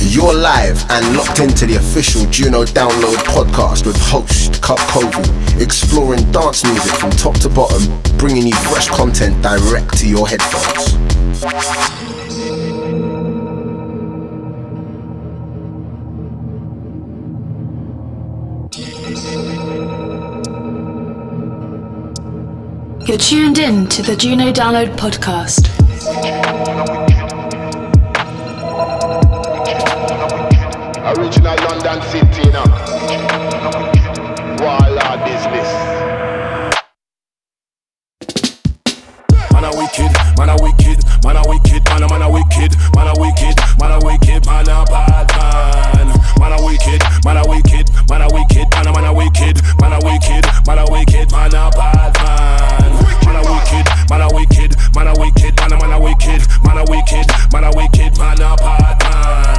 You're live and locked into the official Juno Download podcast with host Cup Kovu, exploring dance music from top to bottom, bringing you fresh content direct to your headphones. You're tuned in to the Juno Download podcast. Original London City, you know. Warlord business. Man a wicked, man a wicked, man a wicked, man a man a wicked, man a wicked, man a wicked, man a bad man. Man a wicked, man a wicked, man a wicked, man a man a wicked, man a wicked, man a wicked, man a bad man a wicked, man a man a wicked, man a wicked, man a wicked, man a bad man.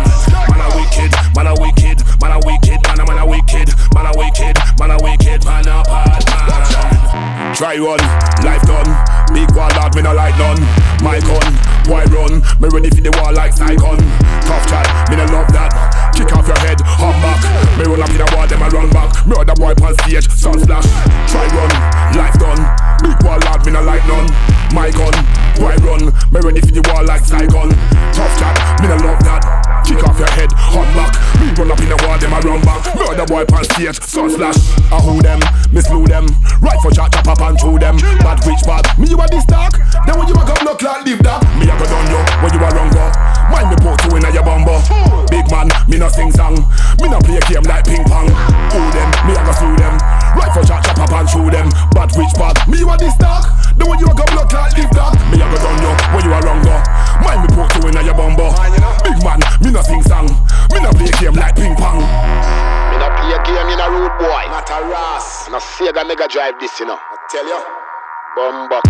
Man a wicked, man a wicked, man a wicked, man a man a wicked, man a wicked, man a wicked, man a bad man. Try run, life done. Big wall lad, me no like none. My gun, why run? Me ready for the war like Saigon. Tough chat, me no love that. Kick off your head, hop back. Me run up in the wall, them I run back. Murder boy on stage, sun flash. Try run, life done. Big wall lad, me no like none. My gun, why run? Me ready for the war like Saigon. Tough chat, me no love that. Kick off your head, hot back. Me run up in the wall, them I run back. Murder boy on stage, sun flash. I who them, me slew them. Right for shot, chop up and through them. Bad which bad, me you a this dark. Then when you a come no clock, leave that. Me a go done you when you a wrong go. Mind me put you in a your bumbo. Big man, me no sing song. Me no play a game like ping pong. Who them, me a go slew them. Right for shot, chop up and through them. Bad which bad, me you a this dark. Then when you a come no clock, Mega Drive this, you know. I tell you. Bumba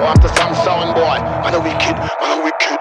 Oh, after some sound boy. Man a wicked, man a wicked.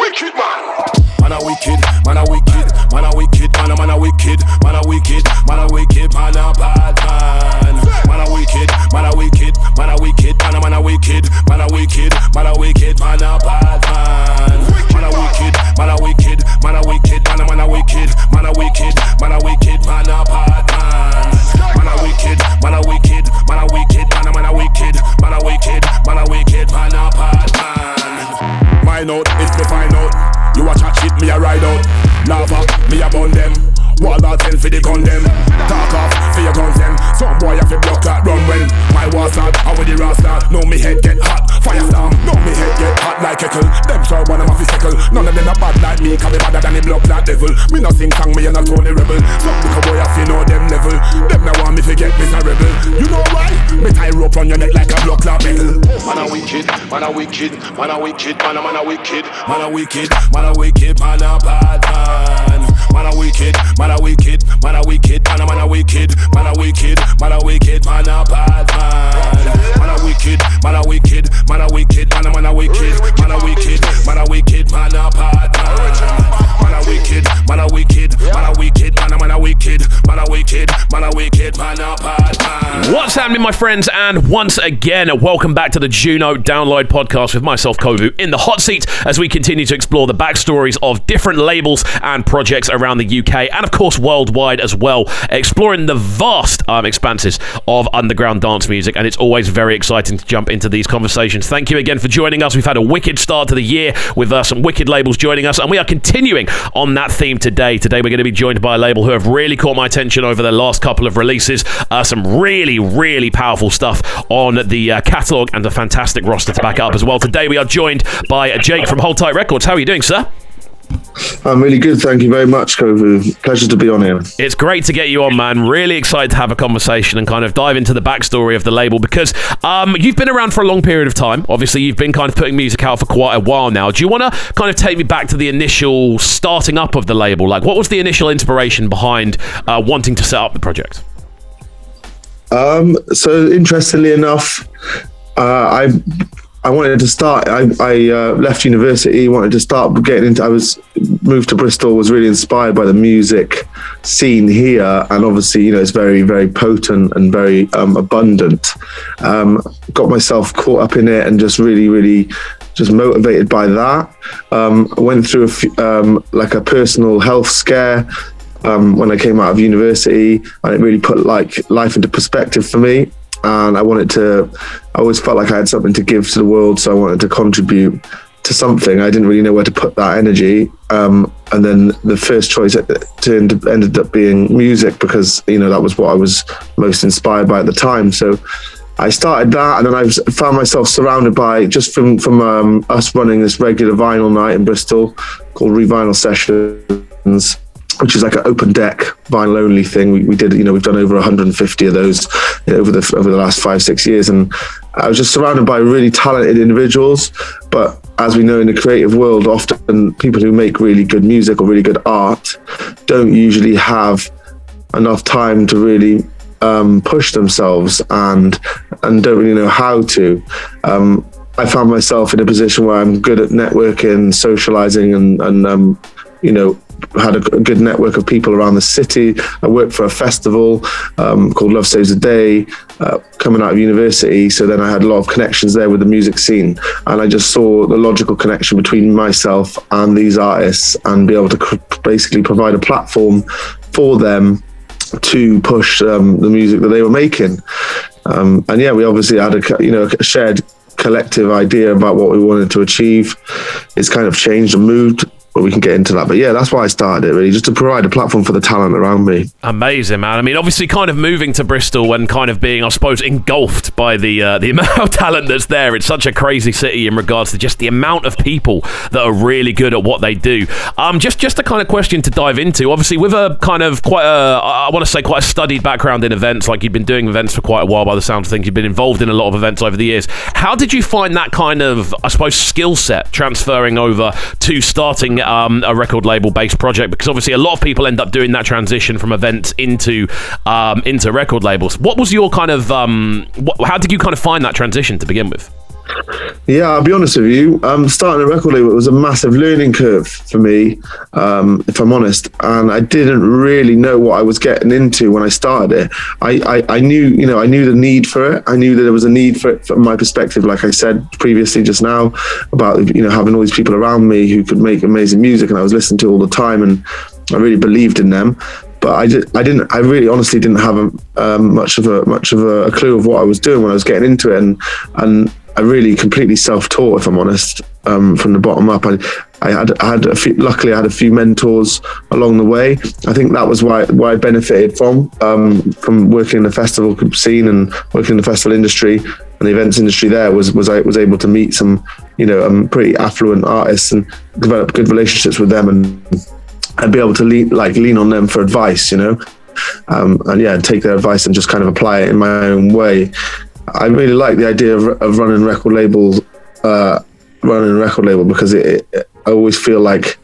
Wicked man. Man a wicked, man a wicked, man a wicked, man a man a wicked, man a wicked, man a wicked, man a bad man. Man a wicked, man a wicked, man a wicked, man a man a wicked, man a wicked, man a wicked, man a bad man. Man a wicked, man a wicked, man a wicked, man a man a wicked, man a wicked, man a wicked, man a bad man. Man a wicked, man a wicked, man a wicked, man a man a wicked, man a wicked, man a wicked, man a bad man. My note is to find out. You a chat shit, me a ride out. Lava, me a bun them. Wall out ten for the gun them. Talk off for your guns them. Some boy have to block that run when my war start. I with the raw start. No me head get hot. Firestorm. No me head get hot like kettle. Them sure one of my physical. None of them are bad like me. Can be badder than the blood like devil. Me no sing song, me a not only rebel. Some little boy have to know them level. Them now want me to get miserable. You know why? Me tie rope on your neck like a block like metal. Man a wicked, man a wicked, man a wicked, man a man a wicked, man a wicked, man a wicked, man a bad man. Man a wicked, man a wicked, man a wicked, man a man a wicked, man a wicked, man a wicked, man a bad man. Man a wicked, man a wicked, man a wicked, man a man a wicked, man a wicked, man a wicked, man a bad man. Man a wicked, man a wicked, man a wicked, man a man a wicked, man a wicked, man a wicked, man a bad man. What's happening, my friends? And once again, welcome back to the Juno Download Podcast with myself, Kovu, in the hot seat as we continue to explore the backstories of different labels and projects around the UK and, of course, worldwide as well, exploring the vast um, expanses of underground dance music. And it's always very exciting to jump into these conversations. Thank you again for joining us. We've had a wicked start to the year with uh, some wicked labels joining us, and we are continuing on that theme today. Today, we're going to be joined by a label who have really caught my attention over the last couple of releases. Uh, some really, really powerful stuff on the uh, catalogue and a fantastic roster to back up as well. Today, we are joined by Jake from Hold Tight Records. How are you doing, sir? I'm really good. Thank you very much, Kovu. Pleasure to be on here. It's great to get you on, man. Really excited to have a conversation and kind of dive into the backstory of the label because um, you've been around for a long period of time. Obviously, you've been kind of putting music out for quite a while now. Do you want to kind of take me back to the initial starting up of the label? Like, what was the initial inspiration behind uh, wanting to set up the project? Um, so, interestingly enough, uh, I I wanted to start. I, I uh, left university, wanted to start getting into. I was moved to Bristol, was really inspired by the music scene here, and obviously, you know, it's very, very potent and very um, abundant. Um, got myself caught up in it, and just really, really, just motivated by that. Um, went through a f- um, like a personal health scare. Um, when I came out of university, and it really put like life into perspective for me and I wanted to. I always felt like I had something to give to the world, so I wanted to contribute to something. I didn't really know where to put that energy, um, and then the first choice turned ended up being music because you know that was what I was most inspired by at the time. So. I started that, and then I found myself surrounded by just from from um, us running this regular vinyl night in Bristol called Revinyl Sessions which is like an open deck vinyl only thing. We, we did, you know, we've done over 150 of those over the over the last five six years, and I was just surrounded by really talented individuals. But as we know in the creative world, often people who make really good music or really good art don't usually have enough time to really um, push themselves and and don't really know how to. Um, I found myself in a position where I'm good at networking, socializing, and and um, you know had a good network of people around the city. I worked for a festival um, called Love Saves the Day uh, coming out of university. So then I had a lot of connections there with the music scene. And I just saw the logical connection between myself and these artists and be able to cr- basically provide a platform for them to push um, the music that they were making. Um, and yeah, we obviously had a you know a shared collective idea about what we wanted to achieve. It's kind of changed and moved but we can get into that. But yeah, that's why I started it really, just to provide a platform for the talent around me. Amazing, man. I mean, obviously, kind of moving to Bristol and kind of being, I suppose, engulfed by the uh, the amount of talent that's there. It's such a crazy city in regards to just the amount of people that are really good at what they do. Um, just just a kind of question to dive into. Obviously, with a kind of quite a, I want to say quite a studied background in events, like you've been doing events for quite a while by the sound of things. You've been involved in a lot of events over the years. How did you find that kind of, I suppose, skill set transferring over to starting um, a record label based project? Because obviously a lot of people end up doing that transition from events into um, into record labels. What was your kind of um, what, how did you kind of find that transition to begin with? Yeah, I'll be honest with you. Um, starting a record label was a massive learning curve for me, um, if I'm honest. And I didn't really know what I was getting into when I started it. I, I, I, knew, you know, I knew the need for it. I knew that there was a need for it from my perspective, like I said previously just now, about you know having all these people around me who could make amazing music, and I was listening to all the time, and I really believed in them but I, did, I didn't I really honestly didn't have a, um, much of a much of a, a, clue of what I was doing when I was getting into it and and I really completely self-taught, if I'm honest, um, from the bottom up. I, I had, I had a few, luckily I had a few mentors along the way. I think that was why why I benefited from um, from working in the festival scene and working in the festival industry and the events industry. There was was I was able to meet some you know um, pretty affluent artists and develop good relationships with them and and be able to lean like lean on them for advice. You know. Um, and yeah, take their advice and just kind of apply it in my own way. I really like the idea of, of running record labels, uh, running record label because it, it, I always feel like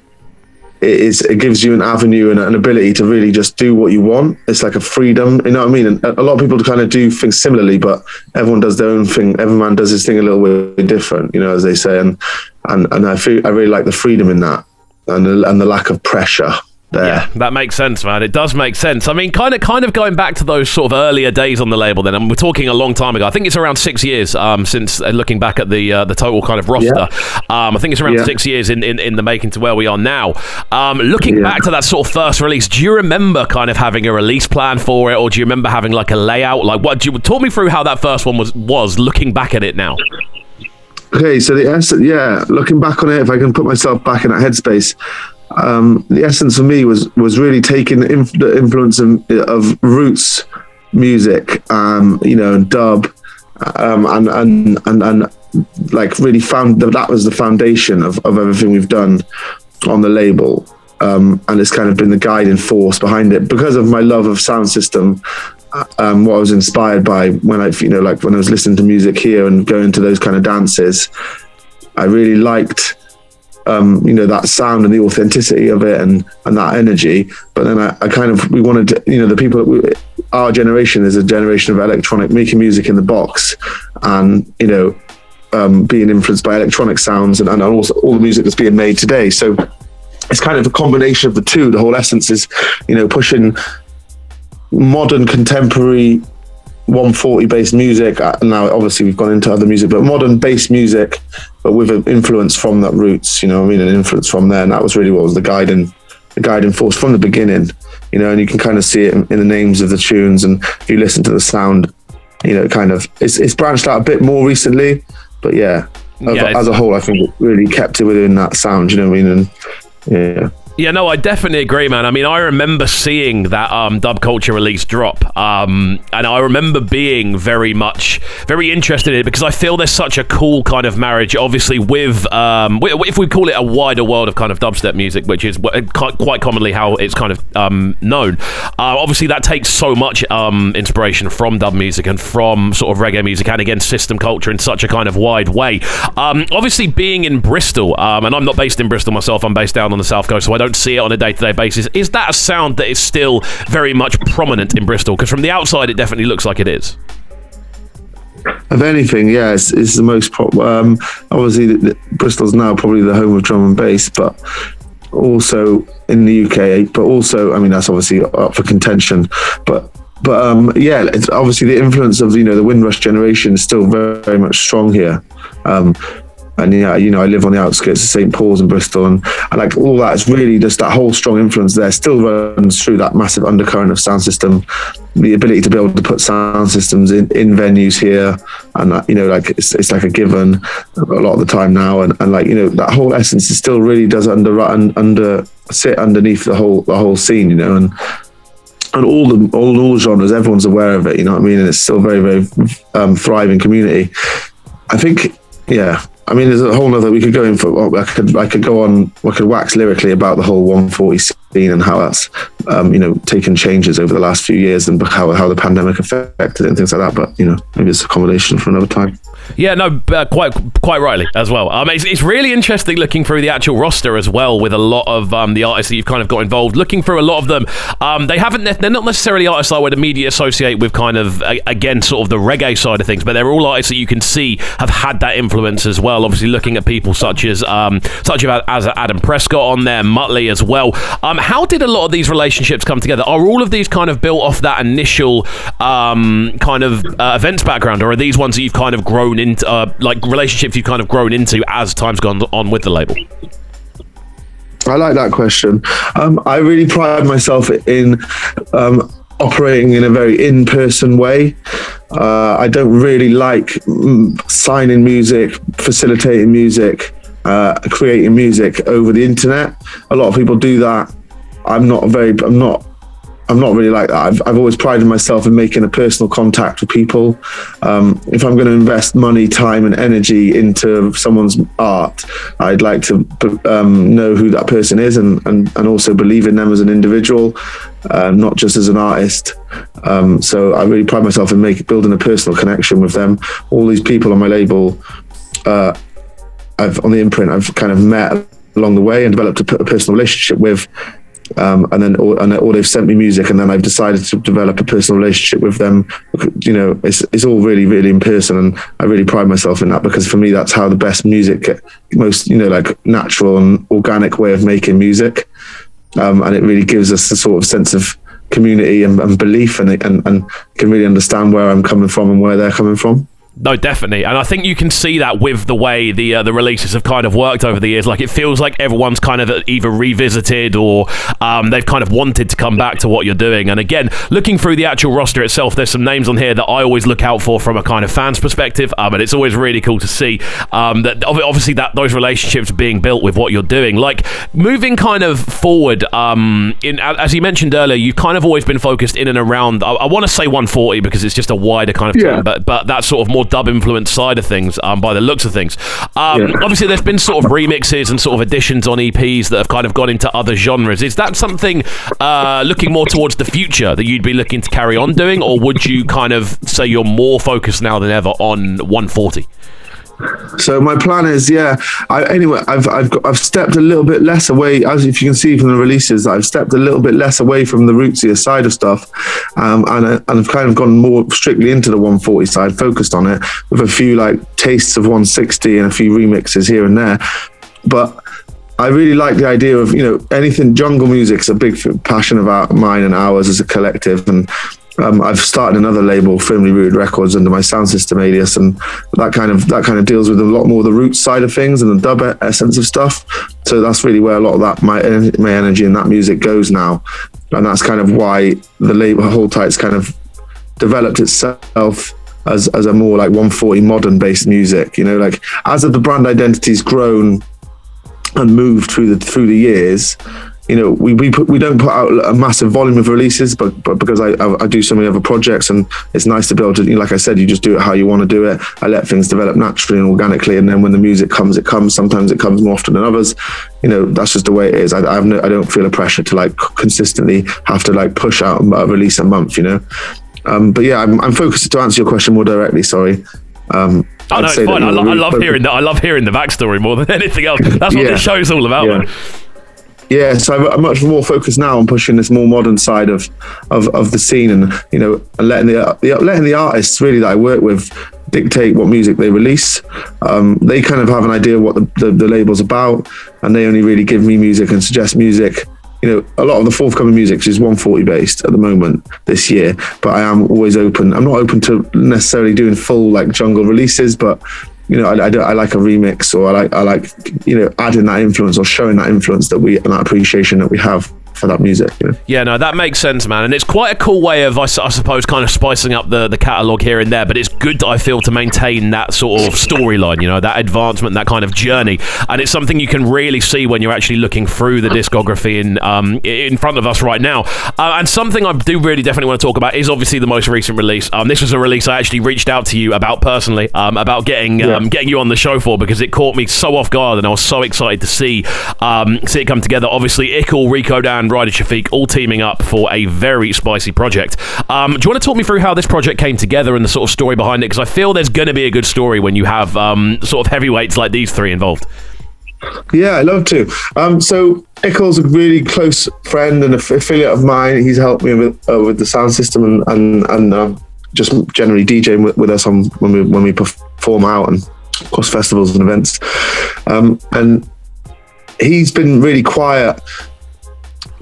it is it gives you an avenue and an ability to really just do what you want. It's like a freedom, you know what I mean? And a lot of people kind of do things similarly, but everyone does their own thing. Everyone does his thing a little bit different, you know, as they say. And and and I feel I really like the freedom in that and the, and the lack of pressure there. Yeah, that makes sense, man. It does make sense. I mean, kind of, kind of going back to those sort of earlier days on the label. Then, and we're talking a long time ago. I think it's around six years um, since uh, looking back at the uh, the total kind of roster. Yeah. Um, I think it's around yeah. six years in, in, in the making to where we are now. Um, looking yeah. back to that sort of first release, do you remember kind of having a release plan for it, or do you remember having like a layout? Like, what? Do you talk me through how that first one was was looking back at it now? Okay, so the essence, yeah, looking back on it, if I can put myself back in that headspace, um, the essence for me was was really taking the, inf- the influence of, of, roots music, um, you know, and dub, um, and, and and and like really found that that was the foundation of, of everything we've done on the label. Um, and it's kind of been the guiding force behind it because of my love of sound system. Um, what I was inspired by when I, you know, like when I was listening to music here and going to those kind of dances, I really liked um, you know that sound and the authenticity of it and and that energy. But then I, I kind of we wanted to, you know the people we, our generation is a generation of electronic making music in the box, and you know um, being influenced by electronic sounds and, and also all the music that's being made today. So it's kind of a combination of the two. The whole essence is, you know, pushing modern contemporary 140 based music. Uh, Now, obviously, we've gone into other music, but modern bass music, but with an influence from that roots. You know, what I mean, an influence from there, and that was really what was the guiding, the guiding force from the beginning. You know, and you can kind of see it in, in the names of the tunes, and if you listen to the sound, you know, kind of it's it's branched out a bit more recently, but yeah. As, as a whole, I think it really kept it within that sound. You know what I mean? And yeah. Yeah, no, I definitely agree, man. I mean, I remember seeing that um, dub culture release drop, um, and I remember being very much very interested in it because I feel there's such a cool kind of marriage, obviously, with um, if we call it a wider world of kind of dubstep music, which is quite commonly how it's kind of um, known. Uh, obviously, that takes so much um, inspiration from dub music and from sort of reggae music, and again, system culture in such a kind of wide way. Um, obviously, being in Bristol, and I'm not based in Bristol myself, I'm based down on the south coast, so I don't see it on a day to day basis. Is that a sound that is still very much prominent in Bristol? Because from the outside, it definitely looks like it is. Of anything, yeah, it's, it's the most. Pro- um, obviously, the, the, Bristol's now probably the home of drum and bass, but also in the UK. But also, I mean, that's obviously up for contention. But but um, yeah, it's obviously the influence of you know the Windrush generation is still very, very much strong here. Um, and yeah, you know, I live on the outskirts of St Paul's in Bristol, and, and like all that is really just that whole strong influence there still runs through that massive undercurrent of sound system, the ability to be able to put sound systems in, in venues here, and that, you know, like it's, it's like a given a lot of the time now, and, and like you know that whole essence is still really does under under sit underneath the whole the whole scene, you know, and and all the all, all genres, everyone's aware of it. You know what I mean? And it's still a very very um, thriving community. I think, yeah. I mean, there's a whole other we could go in for. I could I could go on. I could wax lyrically about the whole 140 scene and how that's um, you know taken changes over the last few years and how how the pandemic affected it and things like that. But you know, maybe it's a combination for another time. Yeah, no, uh, quite quite rightly as well. Um, it's, it's really interesting looking through the actual roster as well with a lot of um, the artists that you've kind of got involved. Looking through a lot of them, um, they haven't they're not necessarily artists I would immediately associate with kind of again sort of the reggae side of things, but they're all artists that you can see have had that influence as well. Obviously, looking at people such as um, such as Adam Prescott on there, Muttley as well. Um, how did a lot of these relationships come together? Are all of these kind of built off that initial um, kind of uh, events background, or are these ones that you've kind of grown into, uh, like relationships you've kind of grown into as time's gone on with the label? I like that question. Um, I really pride myself in um, operating in a very in-person way. Uh, I don't really like mm, signing music, facilitating music, uh, creating music over the internet. A lot of people do that. I'm not very. I'm not. I'm not really like that. I've, I've always prided myself in making a personal contact with people. Um, if I'm going to invest money, time, and energy into someone's art, I'd like to um, know who that person is and, and, and also believe in them as an individual, uh, not just as an artist. Um, so I really pride myself in making building a personal connection with them. All these people on my label, uh, I've on the imprint, I've kind of met along the way and developed a, a personal relationship with. Um, and then or, and or they've sent me music and then I've decided to develop a personal relationship with them. You know it's, it's all really really in person and I really pride myself in that because for me that's how the best music most you know like natural and organic way of making music. Um, and it really gives us a sort of sense of community and, and belief and, and and can really understand where I'm coming from and where they're coming from no, definitely, and I think you can see that with the way the uh, the releases have kind of worked over the years. Like it feels like everyone's kind of either revisited or um, they've kind of wanted to come back to what you're doing. And again, looking through the actual roster itself, there's some names on here that I always look out for from a kind of fans perspective. Um, and it's always really cool to see um, that obviously that those relationships being built with what you're doing. Like moving kind of forward, um, in as you mentioned earlier, you've kind of always been focused in and around. I, I want to say 140 because it's just a wider kind of term, Yeah. but but that sort of more dub influence side of things um, by the looks of things. Um, Yeah. Obviously, there's been sort of remixes and sort of additions on EPs that have kind of gone into other genres. Is that something uh, looking more towards the future that you'd be looking to carry on doing, or would you kind of say you're more focused now than ever on 140? So my plan is, yeah. I, anyway, I've I've got, I've stepped a little bit less away, as if you can see from the releases, I've stepped a little bit less away from the rootsier side of stuff, um, and I, and I've kind of gone more strictly into the 140 side, focused on it with a few like tastes of 160 and a few remixes here and there, but. I really like the idea of you know anything jungle music's a big passion of our, mine and ours as a collective and um, I've started another label, Firmly Rooted Records, under my sound system alias, and that kind of that kind of deals with a lot more the roots side of things and the dub essence of stuff. So that's really where a lot of that my my energy and that music goes now, and that's kind of why the label Hold Tight's kind of developed itself as as a more like 140 modern based music. You know, like as the brand identity's grown and moved through the through the years you know, we we, put, we don't put out a massive volume of releases, but but because I, I, I do so many other projects, and it's nice to be able to, you know, like I said, you just do it how you want to do it. I let things develop naturally and organically, and then when the music comes, it comes. Sometimes it comes more often than others. You know, that's just the way it is. I, I have no, I don't feel a pressure to like consistently have to like push out a release a month. You know, um, but yeah, I'm, I'm focused to answer your question more directly. Sorry. Um, oh no, it's fine. I, lo- I, love hearing that. I love hearing the backstory more than anything else. That's what yeah. this show's all about, yeah. Yeah, so I'm much more focused now on pushing this more modern side of of, of the scene, and you know, letting the, the letting the artists really that I work with dictate what music they release. Um, they kind of have an idea what the, the, the, label's about, and they only really give me music and suggest music. You know, a lot of the forthcoming music is 140 based at the moment this year, but I am always open. I'm not open to necessarily doing full like jungle releases, but you know, I, I, I, like a remix or I like, I like, you know, adding that influence or showing that influence that we and that appreciation that we have for that music. You know? Yeah, no, that makes sense, man. And it's quite a cool way of, I, I suppose, kind of spicing up the, the catalogue here and there. But it's good, that I feel, to maintain that sort of storyline, you know, that advancement, that kind of journey. And it's something you can really see when you're actually looking through the discography in, um, in front of us right now. Uh, and something I do really definitely want to talk about is obviously the most recent release. Um, this was a release I actually reached out to you about personally, um, about getting yeah. Um, getting you on the show for because it caught me so off guard and I was so excited to see um, see it come together. Obviously, Ickle, Rico Dan, Ryder Shafiq all teaming up for a very spicy project. Um, do you want to talk me through how this project came together and the sort of story behind it? Because I feel there's going to be a good story when you have um, sort of heavyweights like these three involved. Yeah, I love to. Um, so Ickle's a really close friend and affiliate of mine. He's helped me with uh, with the sound system and and, and uh, just generally DJing with, with, us on when we when we perform out and across festivals and events. Um, and he's been really quiet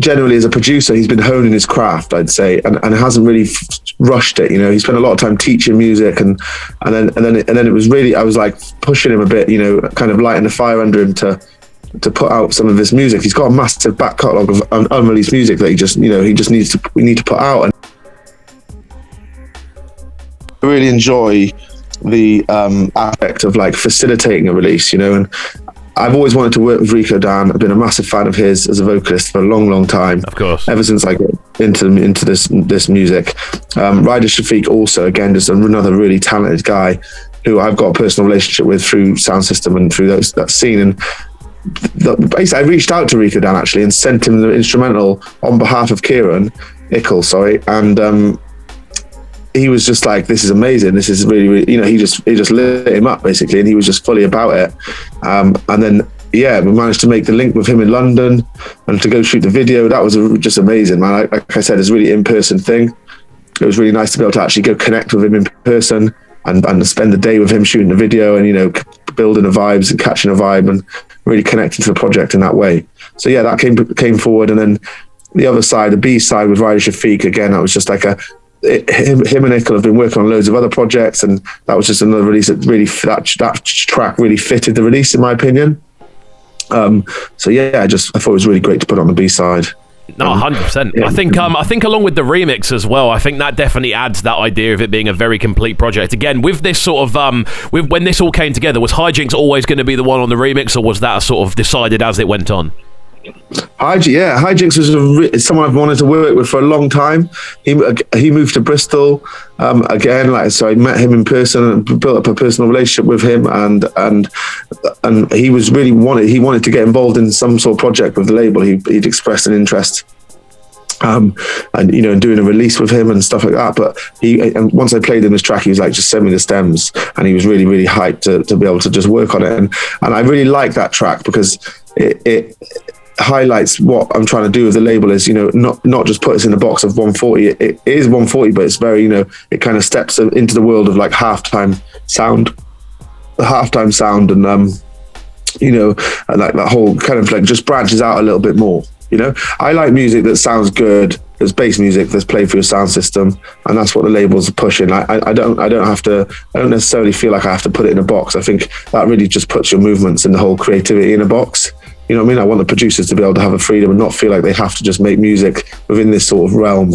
generally as a producer, he's been honing his craft, I'd say, and, and hasn't really f- rushed it. You know, he spent a lot of time teaching music, and and then and then and then it was really I was like pushing him a bit, you know, kind of lighting the fire under him to to put out some of his music. He's got a massive back catalogue of un- unreleased music that he just you know he just needs to we need to put out and I really enjoy the um, aspect of like facilitating a release, you know, and I've always wanted to work with Rico Dan. I've been a massive fan of his as a vocalist for a long, long time. Of course. Ever since I got into into this this music. Um, Ryder Shafiq also, again, just another really talented guy who I've got a personal relationship with through sound system and through those, that scene. And the, basically, I reached out to Rico Dan actually and sent him the instrumental on behalf of Kieran Ickle, sorry, and um, he was just like, "This is amazing. This is really, really, you know." He just he just lit him up basically, and he was just fully about it. Um, and then yeah, we managed to make the link with him in London and to go shoot the video. That was just amazing, man. Like, like I said, it's really in person thing. It was really nice to be able to actually go connect with him in person and, and spend the day with him shooting the video and you know building the vibes and catching a vibe and really connecting to the project in that way. So yeah, that came came forward, and then the other side, the B side with Ryder Shafiq, again, that was just like a it, him, him and Ickle have been working on loads of other projects, and that was just another release that really that that track really fitted the release, in my opinion. Um, so yeah, I just I thought it was really great to put on the B side. No, hundred percent. I think um, I think along with the remix as well, I think that definitely adds that idea of it being a very complete project. Again, with this sort of um, with when this all came together, was Hijinks always going to be the one on the remix, or was that sort of decided as it went on? Hijinks, yeah, Hijinks was a, someone I've wanted to work with for a long time. He he moved to Bristol um, again, like so. I met him in person and built up a personal relationship with him, and and and he was really wanted. He wanted to get involved in some sort of project with the label. He, he'd expressed an interest, um, and you know, and doing a release with him and stuff like that. But he, and once I played him this track, he was like, just send me the stems, and he was really, really hyped to, to be able to just work on it. And and I really like that track because it, it highlights what I'm trying to do with the label is, you know, not not just put us in the box of 140. It, it is 140, but it's very, you know, it kind of steps into the world of like halftime sound, the halftime sound, and um, you know, like that whole kind of like just branches out a little bit more. You know, I like music that sounds good. There's bass music that's played through a sound system, and that's what the labels are pushing. I, I don't, I don't have to, I don't necessarily feel like I have to put it in a box. I think that really just puts your movements and the whole creativity in a box. You know what I mean? I want the producers to be able to have a freedom and not feel like they have to just make music within this sort of realm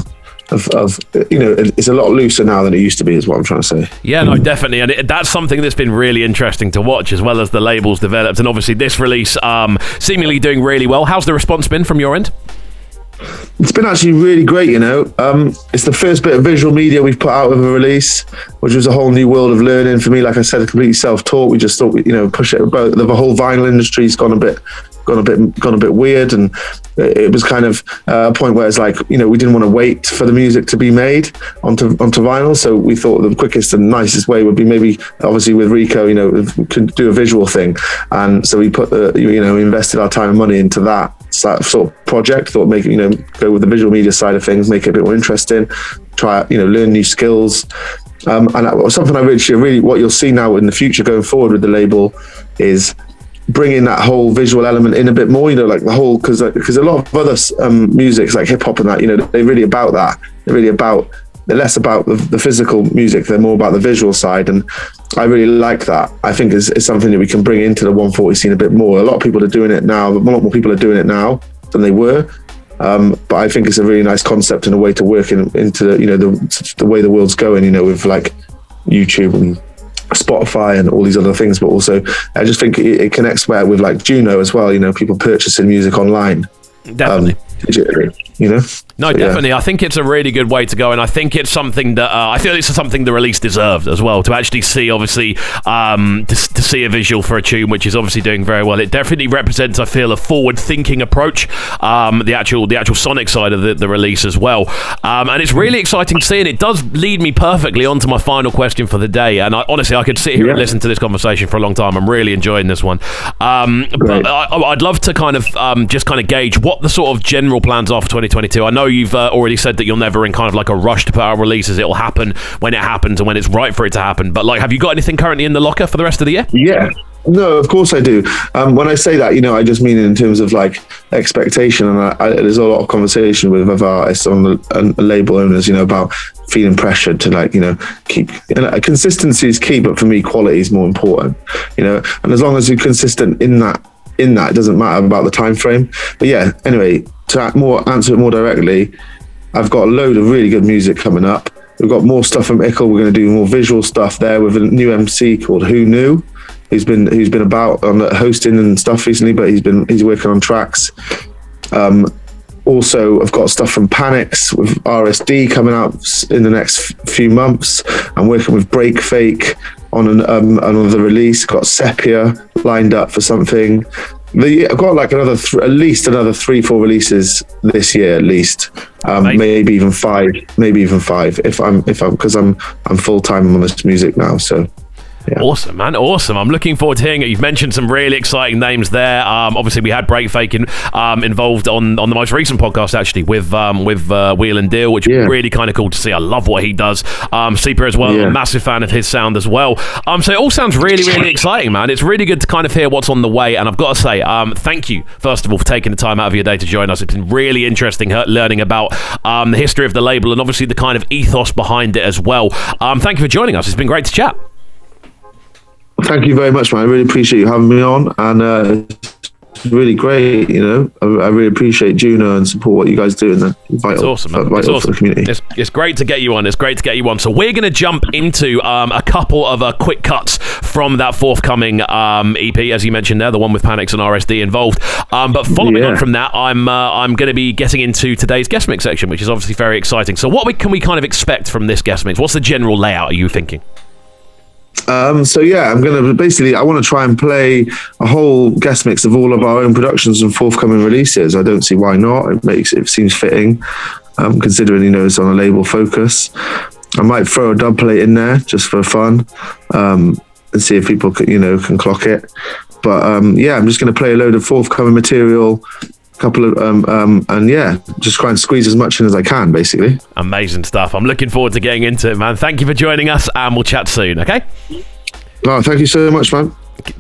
of, of, you know it's a lot looser now than it used to be is what i'm trying to say yeah no definitely and it, that's something that's been really interesting to watch as well as the labels developed and obviously this release um, seemingly doing really well how's the response been from your end it's been actually really great, you know. Um, it's the first bit of visual media we've put out of a release, which was a whole new world of learning for me. Like I said, completely self-taught. We just thought, you know, push it. About the whole vinyl industry's gone a bit gone a bit gone a bit weird, and it was kind of uh, a point where it's like you know we didn't want to wait for the music to be made onto onto vinyl, so we thought the quickest and nicest way would be maybe obviously with Rico, you know, could do a visual thing, and so we put the you know we invested our time and money into that sort of project. Thought make you know go with the visual media side of things, make it a bit more interesting, try you know learn new skills. Um, and something I really, really, what you'll see now in the future going forward with the label is bringing that whole visual element in a bit more you know like the whole because because a lot of other um, musics like hip hop and that you know they're really about that they're really about they're less about the, the, physical music they're more about the visual side and i really like that i think is, is something that we can bring into the 140 scene a bit more a lot of people are doing it now a lot more people are doing it now than they were um, but I think it's a really nice concept and a way to work in, into you know the, the way the world's going. You know, with like YouTube and Spotify and all these other things, but also I just think it, it connects well with like Juno as well. You know, people purchasing music online. Definitely. Um, digitally, you know? No, so, definitely. Yeah. I think it's a really good way to go, and I think it's something that uh, I feel it's something the release deserved as well. To actually see, obviously, um, to, to, see a visual for a tune, which is obviously doing very well. It definitely represents, I feel, a forward-thinking approach. Um, the actual, the actual sonic side of the, the release as well, um, and it's really exciting to see. And it does lead me perfectly onto my final question for the day. And I, honestly, I could sit here yeah. and listen to this conversation for a long time. I'm really enjoying this one. Um, but I, would love to kind of um, just kind of gauge what the sort of general plans are for 2022. I know you've uh, already said that you're never in kind of like a rush to put out releases. It'll happen when it happens and when it's right for it to happen. But like, have you got anything currently in the locker for the rest of the year? Yeah. No, of course I do. Um, when I say that, you know, I just mean in terms of like expectation, and I, I, there's a lot of conversation with other artists on the and label owners, you know, about feeling pressured to like, you know, keep know, consistency is key, but for me, quality is more important, you know. And as long as you're consistent in that, in that, it doesn't matter about the time frame. But yeah, anyway, to more answer it more directly, I've got a load of really good music coming up. We've got more stuff from Ickle. We're going to do more visual stuff there with a new MC called Who Knew, who's been who's been about on hosting and stuff recently, but he's been he's working on tracks. Um, also, I've got stuff from Panics with RSD coming out in the next few months. I'm working with Break Fake on an, um, another release. Got Sepia lined up for something. The I've got like another th- at least another three four releases this year at least. Um, maybe even five maybe even five if I'm if I'm because I'm I'm full time on this music now so yeah. Awesome, man. Awesome. I'm looking forward to hearing it. You've mentioned some really exciting names there. Um, obviously, we had Break Faking um, involved on, on the most recent podcast, actually, with um, with uh, Wheel and Deal, which yeah. was really kind of cool to see. I love what he does. Um, Sepia as well. Yeah. I'm a massive fan of his sound as well. Um, so it all sounds really, really exciting, man. It's really good to kind of hear what's on the way. And I've got to say, um, thank you, first of all, for taking the time out of your day to join us. It's been really interesting learning about um, the history of the label and obviously the kind of ethos behind it as well. Um, thank you for joining us. It's been great to chat. Thank you very much, man. I really appreciate you having me on, and uh, it's really great. You know, I, I, really appreciate Juno and support what you guys do, and the vital, it's awesome. Man. Vital it's awesome. community. It's, it's, great to get you on. It's great to get you on. So we're going to jump into um, a couple of uh, quick cuts from that forthcoming um, EP, as you mentioned there, the one with Panics and RSD involved. Um, but following yeah. on from that, I'm uh, I'm going to be getting into today's guest mix section, which is obviously very exciting. So what we, can we kind of expect from this guest mix? What's the general layout? Are you thinking? Um, so yeah, I'm gonna basically I want to try and play a whole guest mix of all of our own productions and forthcoming releases. I don't see why not. It makes it seems fitting, um, considering you know it's on a label focus. I might throw a dub plate in there just for fun, um, and see if people can, you know can clock it. But um, yeah, I'm just gonna play a load of forthcoming material, couple of um, um, and yeah, just try and squeeze as much in as I can, basically. Amazing stuff. I'm looking forward to getting into it, man. Thank you for joining us, and we'll chat soon. Okay. No, thank you so much, man.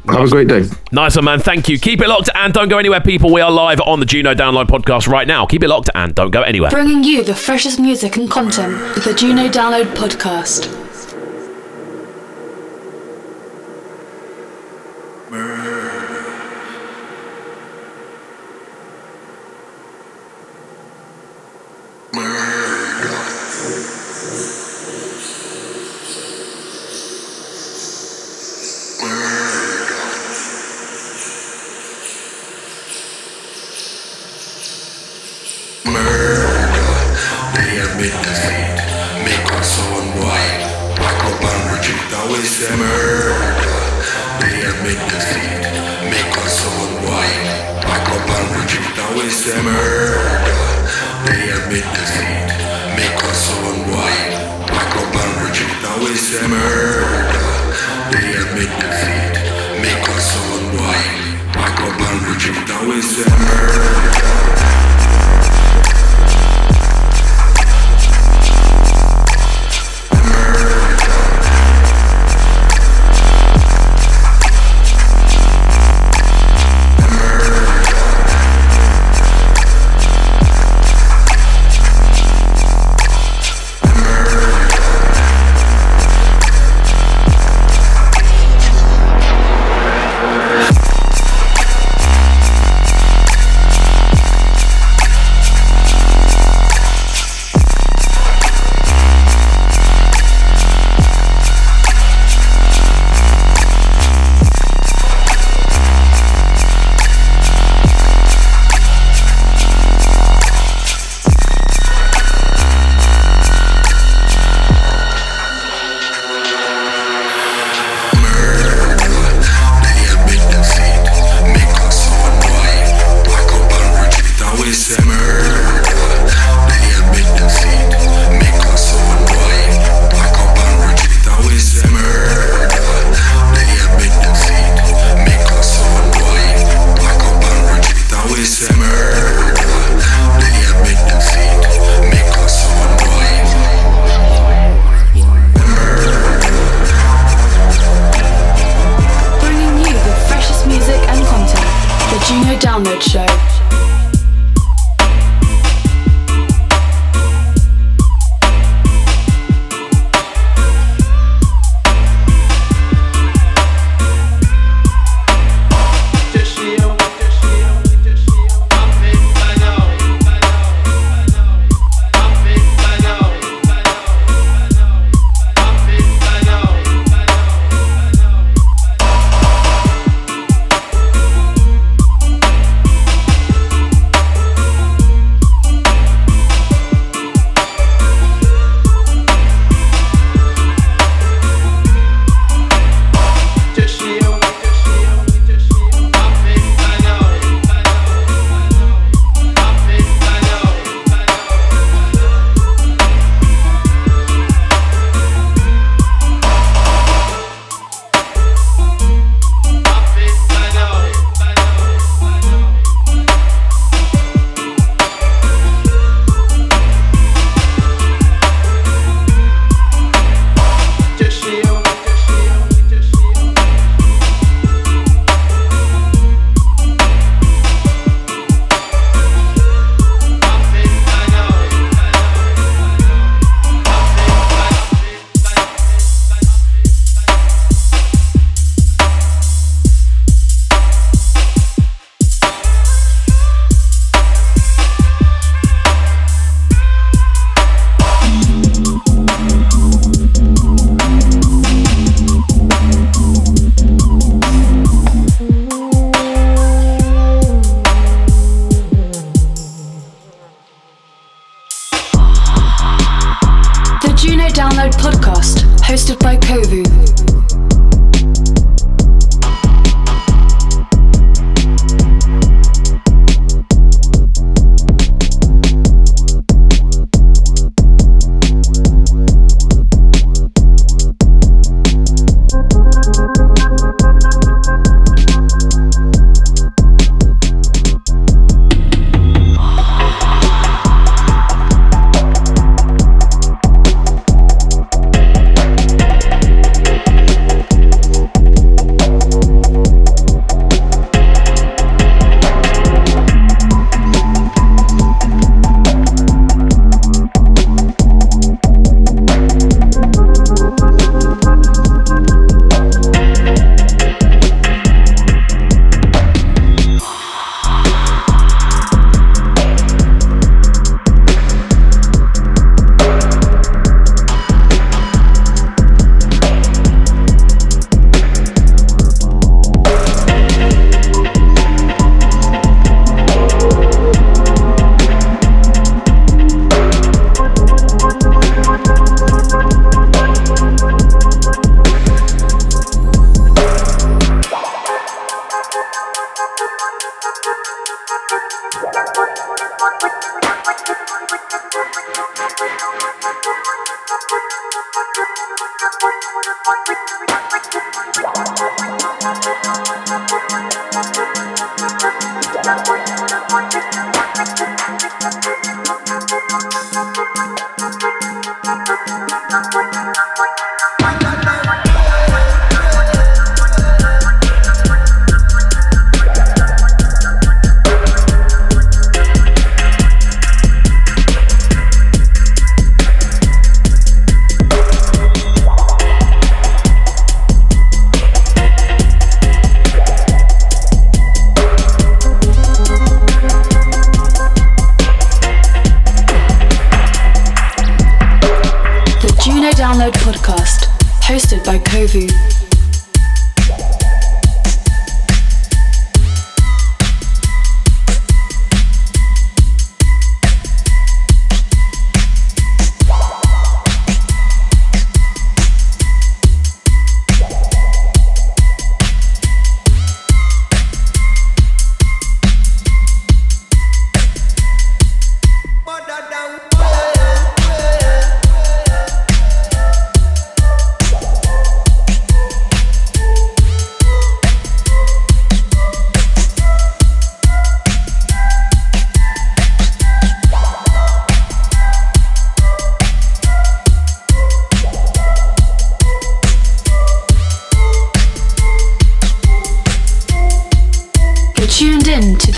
Have a great day. Nice one, man. Thank you. Keep it locked and don't go anywhere, people. We are live on the Juno Download podcast right now. Keep it locked and don't go anywhere. Bringing you the freshest music and content with the Juno Download podcast. They retreat, I will say murder. They admit defeat, make us. Back up and retreat, I will say murder. They admit defeat, make us. Back up and retreat, I will say murder.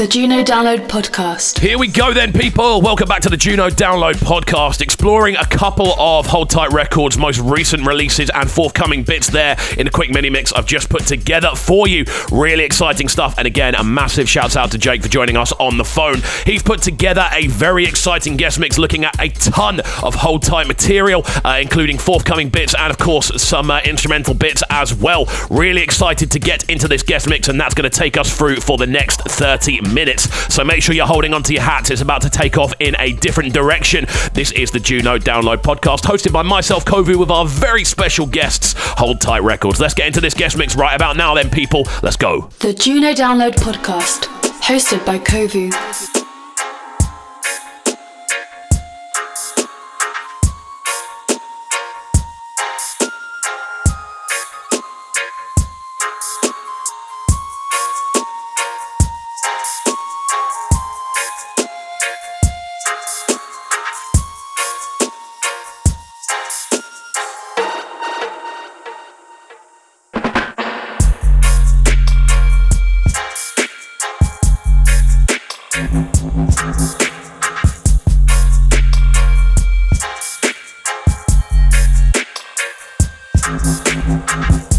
The Juno Download Podcast. Here we go, then, people. Welcome back to the Juno Download Podcast, exploring a couple of Hold Tight Records' most recent releases and forthcoming bits there in a quick mini mix I've just put together for you. Really exciting stuff. And again, a massive shout out to Jake for joining us on the phone. He's put together a very exciting guest mix looking at a ton of Hold Tight material, uh, including forthcoming bits and, of course, some uh, instrumental bits as well. Really excited to get into this guest mix, and that's going to take us through for the next 30 minutes. So make sure you're holding onto your hats. It's about to take off in a different direction. This is the Juno Download Podcast, hosted by myself, Kovu, with our very special guests, Hold Tight Records. Let's get into this guest mix right about now, then, people. Let's go. The Juno Download Podcast, hosted by Kovu. Música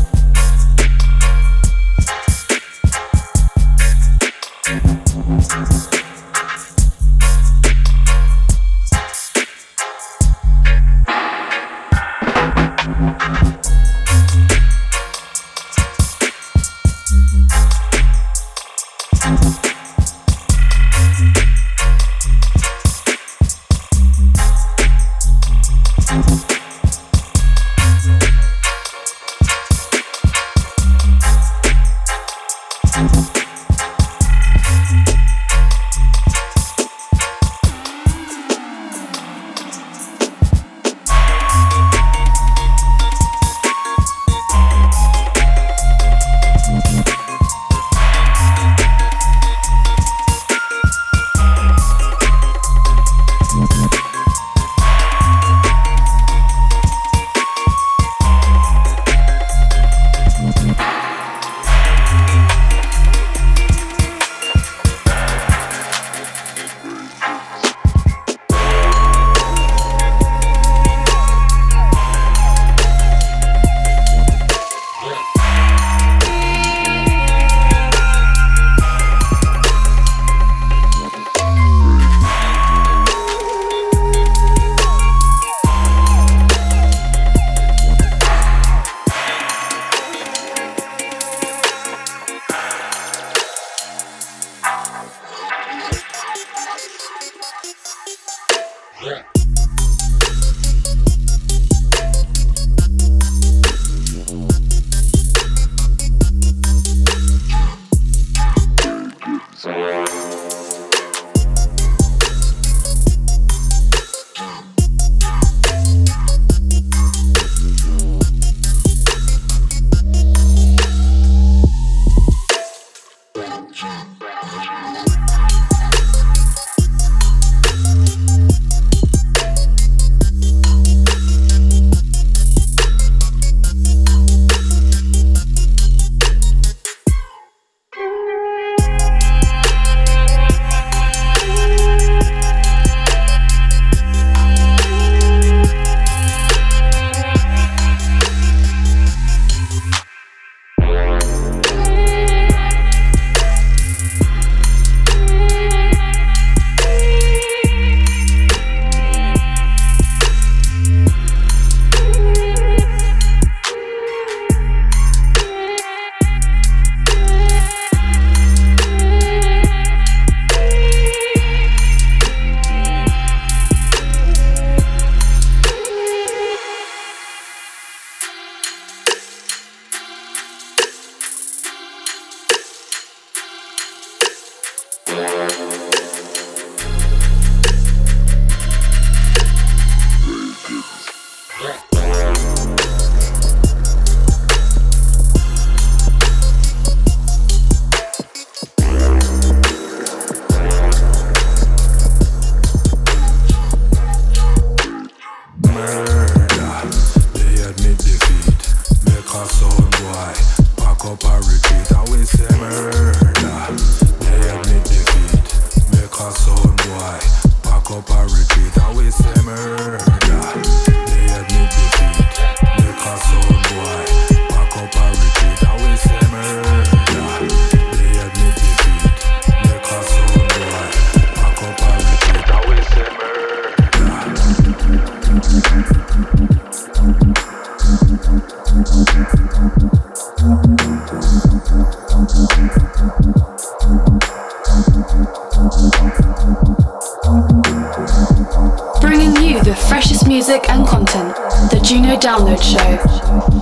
Bringing you the freshest music and content, the Juno Download Show.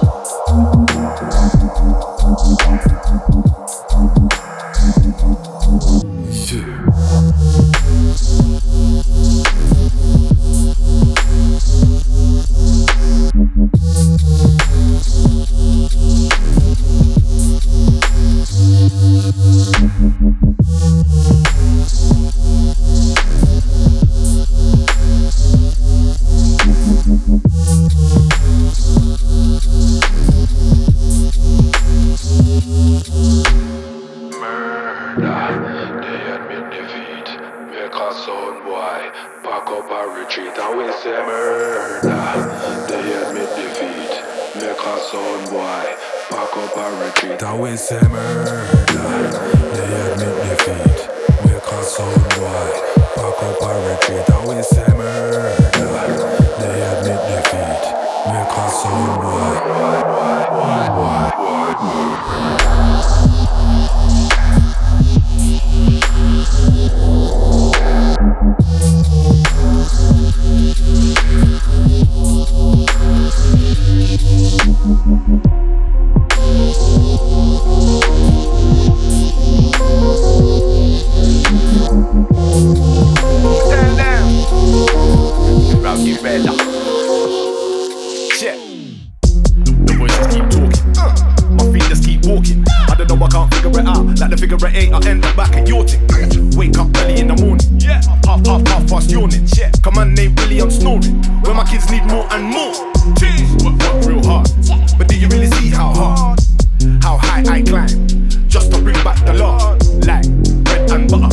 Where my kids need more and more. Things work, real hard. But do you really see how hard? How high I climb? Just to bring back the law. Like bread and butter.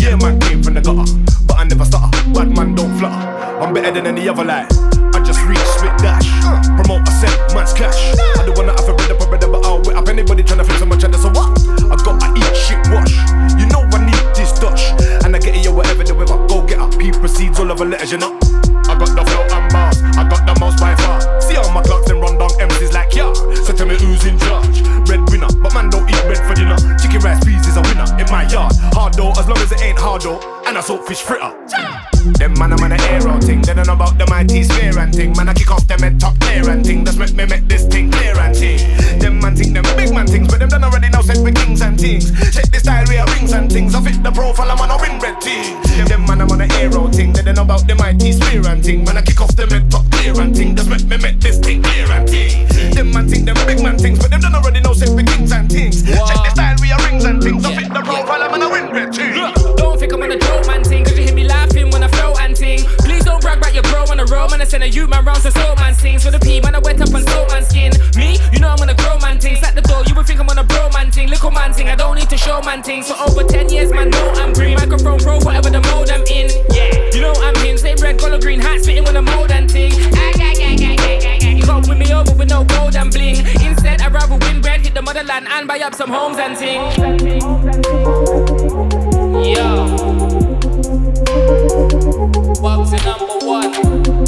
Yeah, man came from the gutter. But I never stutter. Bad man don't flutter. I'm better than any other lie. I just reach, spit dash. Promote, I set, man's cash. I don't wanna have a bread up, a up, but I'll wait up anybody trying to flex on my channel. So what? I got, I eat shit, wash. You know I need this Dutch. And I get it, yo, whatever the weather. Go get up, he proceeds all of the letters, you know. my yard. Hard though, as long as it ain't hard though, and I salt fish fritter. Them man, I'm on the air out thing. They don't know about the mighty sphere and thing. Man, I kick off them head top clear and thing. That's make me make this thing clear and thing. Them man think them big man things, but them done already now set with kings and things. Check this style, rings and things. I fit the profile, I'm on a ring red team. Them man, I'm on the air out thing. They don't know about the mighty sphere and thing. Man, I kick off them head top clear and thing. That's make me make this thing clear and thing. Them man think them big man things, but them done already now set with kings and things. Check this style and mm, things. I fit the road I'm in a win red team. Don't think I'm on a joke man thing, cause you hear me laughing when I flow and ting. Please don't brag about your bro on a roll, man. I send a you man round so soul man sings. For the P, man, I wet up on soul man skin. Me, you know I'm on a grow man ting. At the door, you would think I'm on a bro man thing. Little man ting, I don't need to show man ting. For over 10 years, man, know I'm green. Microphone bro, whatever the mode I'm in. Yeah, you know I'm in. Same red, color, green, hats spitting with a mold and thing. Ah, you can't win me over with no gold and bling. Instead, I the motherland, and buy up some homes and things. Yo. Bugsy number one.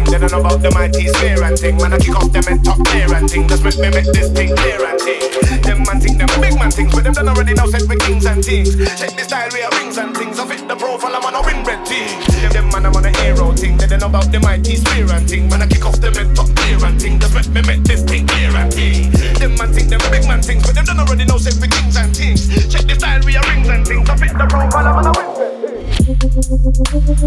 Thing. They don't know about the mighty sphere and thing. Man, I kick off them and top clear and thing. Just make me make this thing clear and thing. Them man think them big man things, but them don't already know set with kings and things. Check the style, we are rings and things. I fit the profile, I'm on a win red team. Them, them man, I'm on a hero thing. They don't know about the mighty sphere and thing. Man, I kick off them and top clear and thing. Just make me make this thing clear and thing. Them man think them big man things, but them don't already know set with kings and things. Check the style, we are rings and things. I fit the profile, I'm on a win red team.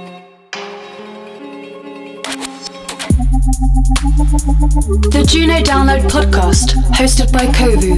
The Juno Download Podcast, hosted by Kovu.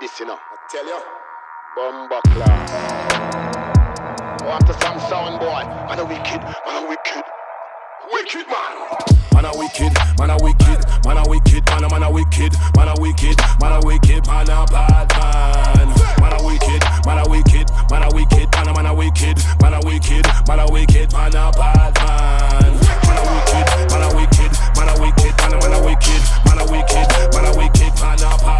this, you know. I tell you. Bomba class. Oh, after some sound boy. Man a wicked, man a wicked. Wicked man. Man a wicked, man a wicked, man a wicked, man a man a wicked, man a wicked, man a wicked, man a bad man. Man a wicked, man a wicked, man a wicked, man a man a wicked, man a wicked, man a wicked, man a bad man. Man a wicked, man a wicked, man a wicked, man a man a wicked, man a wicked, man a wicked, man a bad.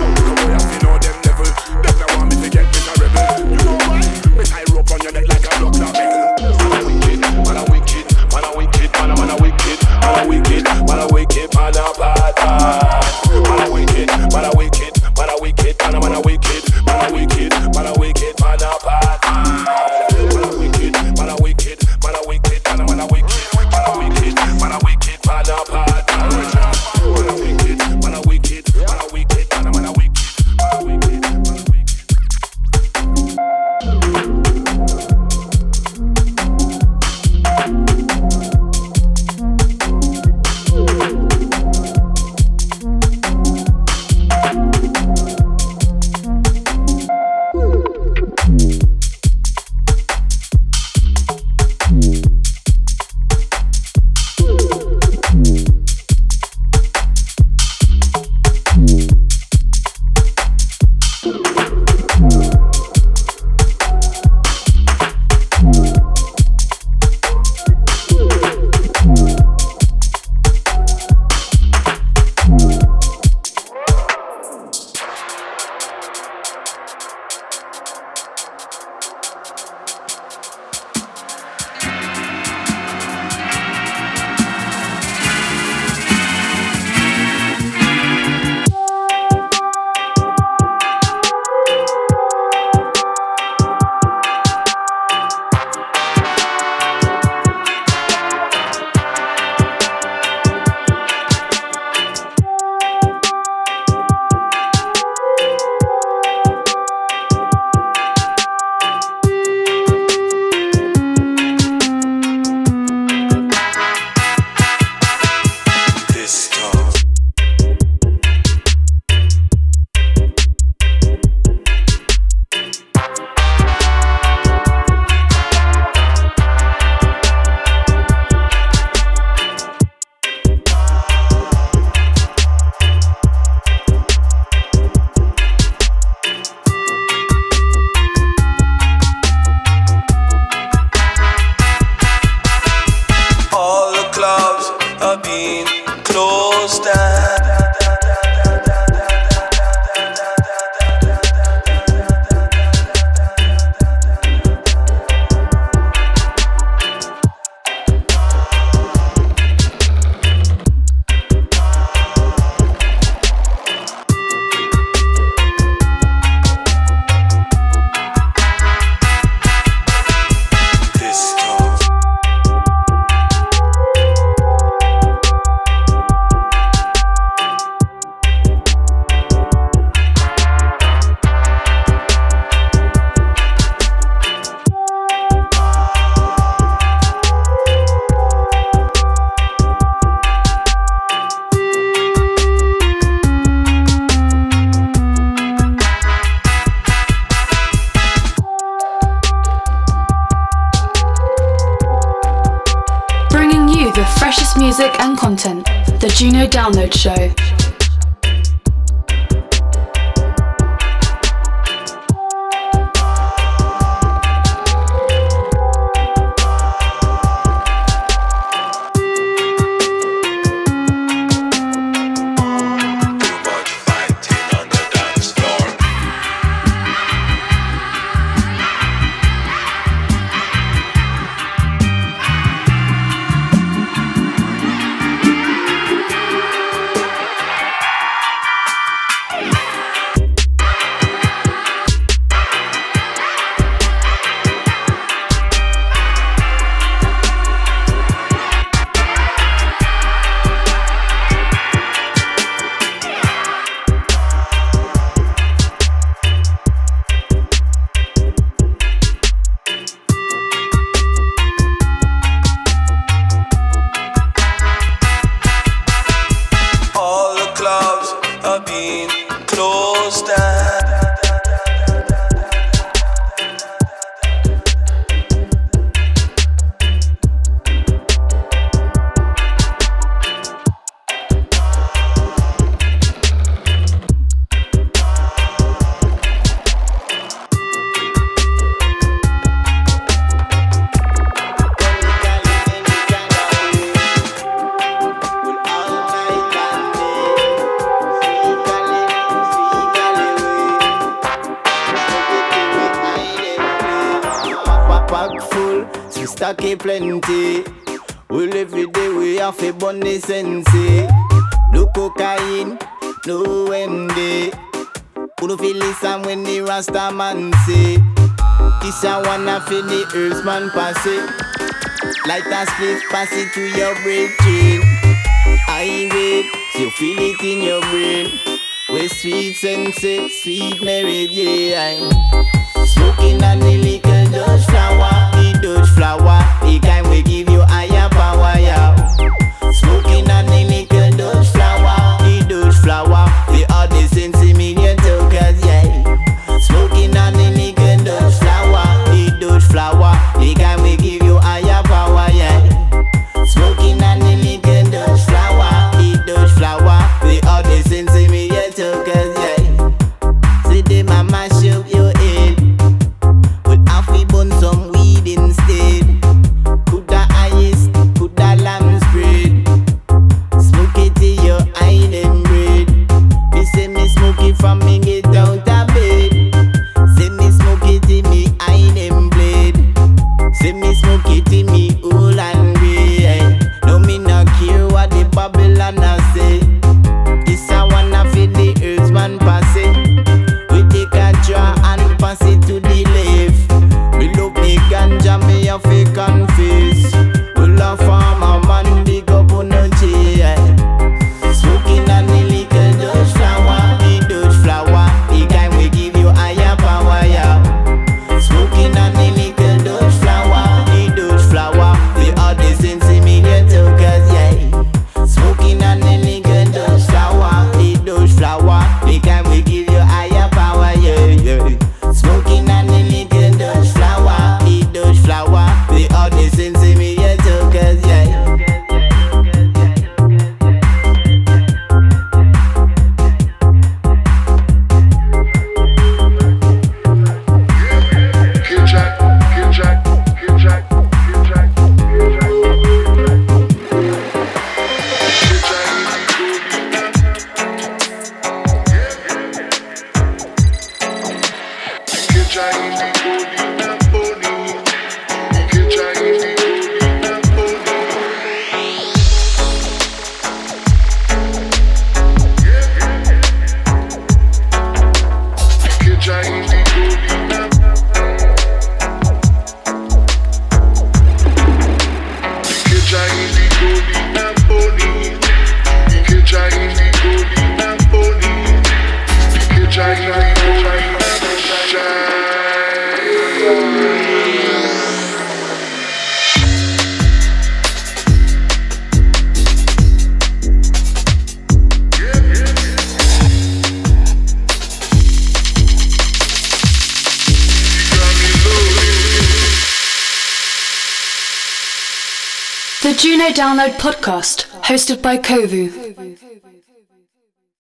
money plenty. We live every day, we have a bunny sensei. No cocaine, no MD. Who no feel listen when the Rasta man say? This wanna feel the herbs man pass it. Light a split, pass it to your brain. I wait, you feel it in your brain. With sweet sensei, sweet Mary Jane. Smoking on the little Dutch flower, the Dutch flower we climb, we give. Download Podcast, hosted by Kovu.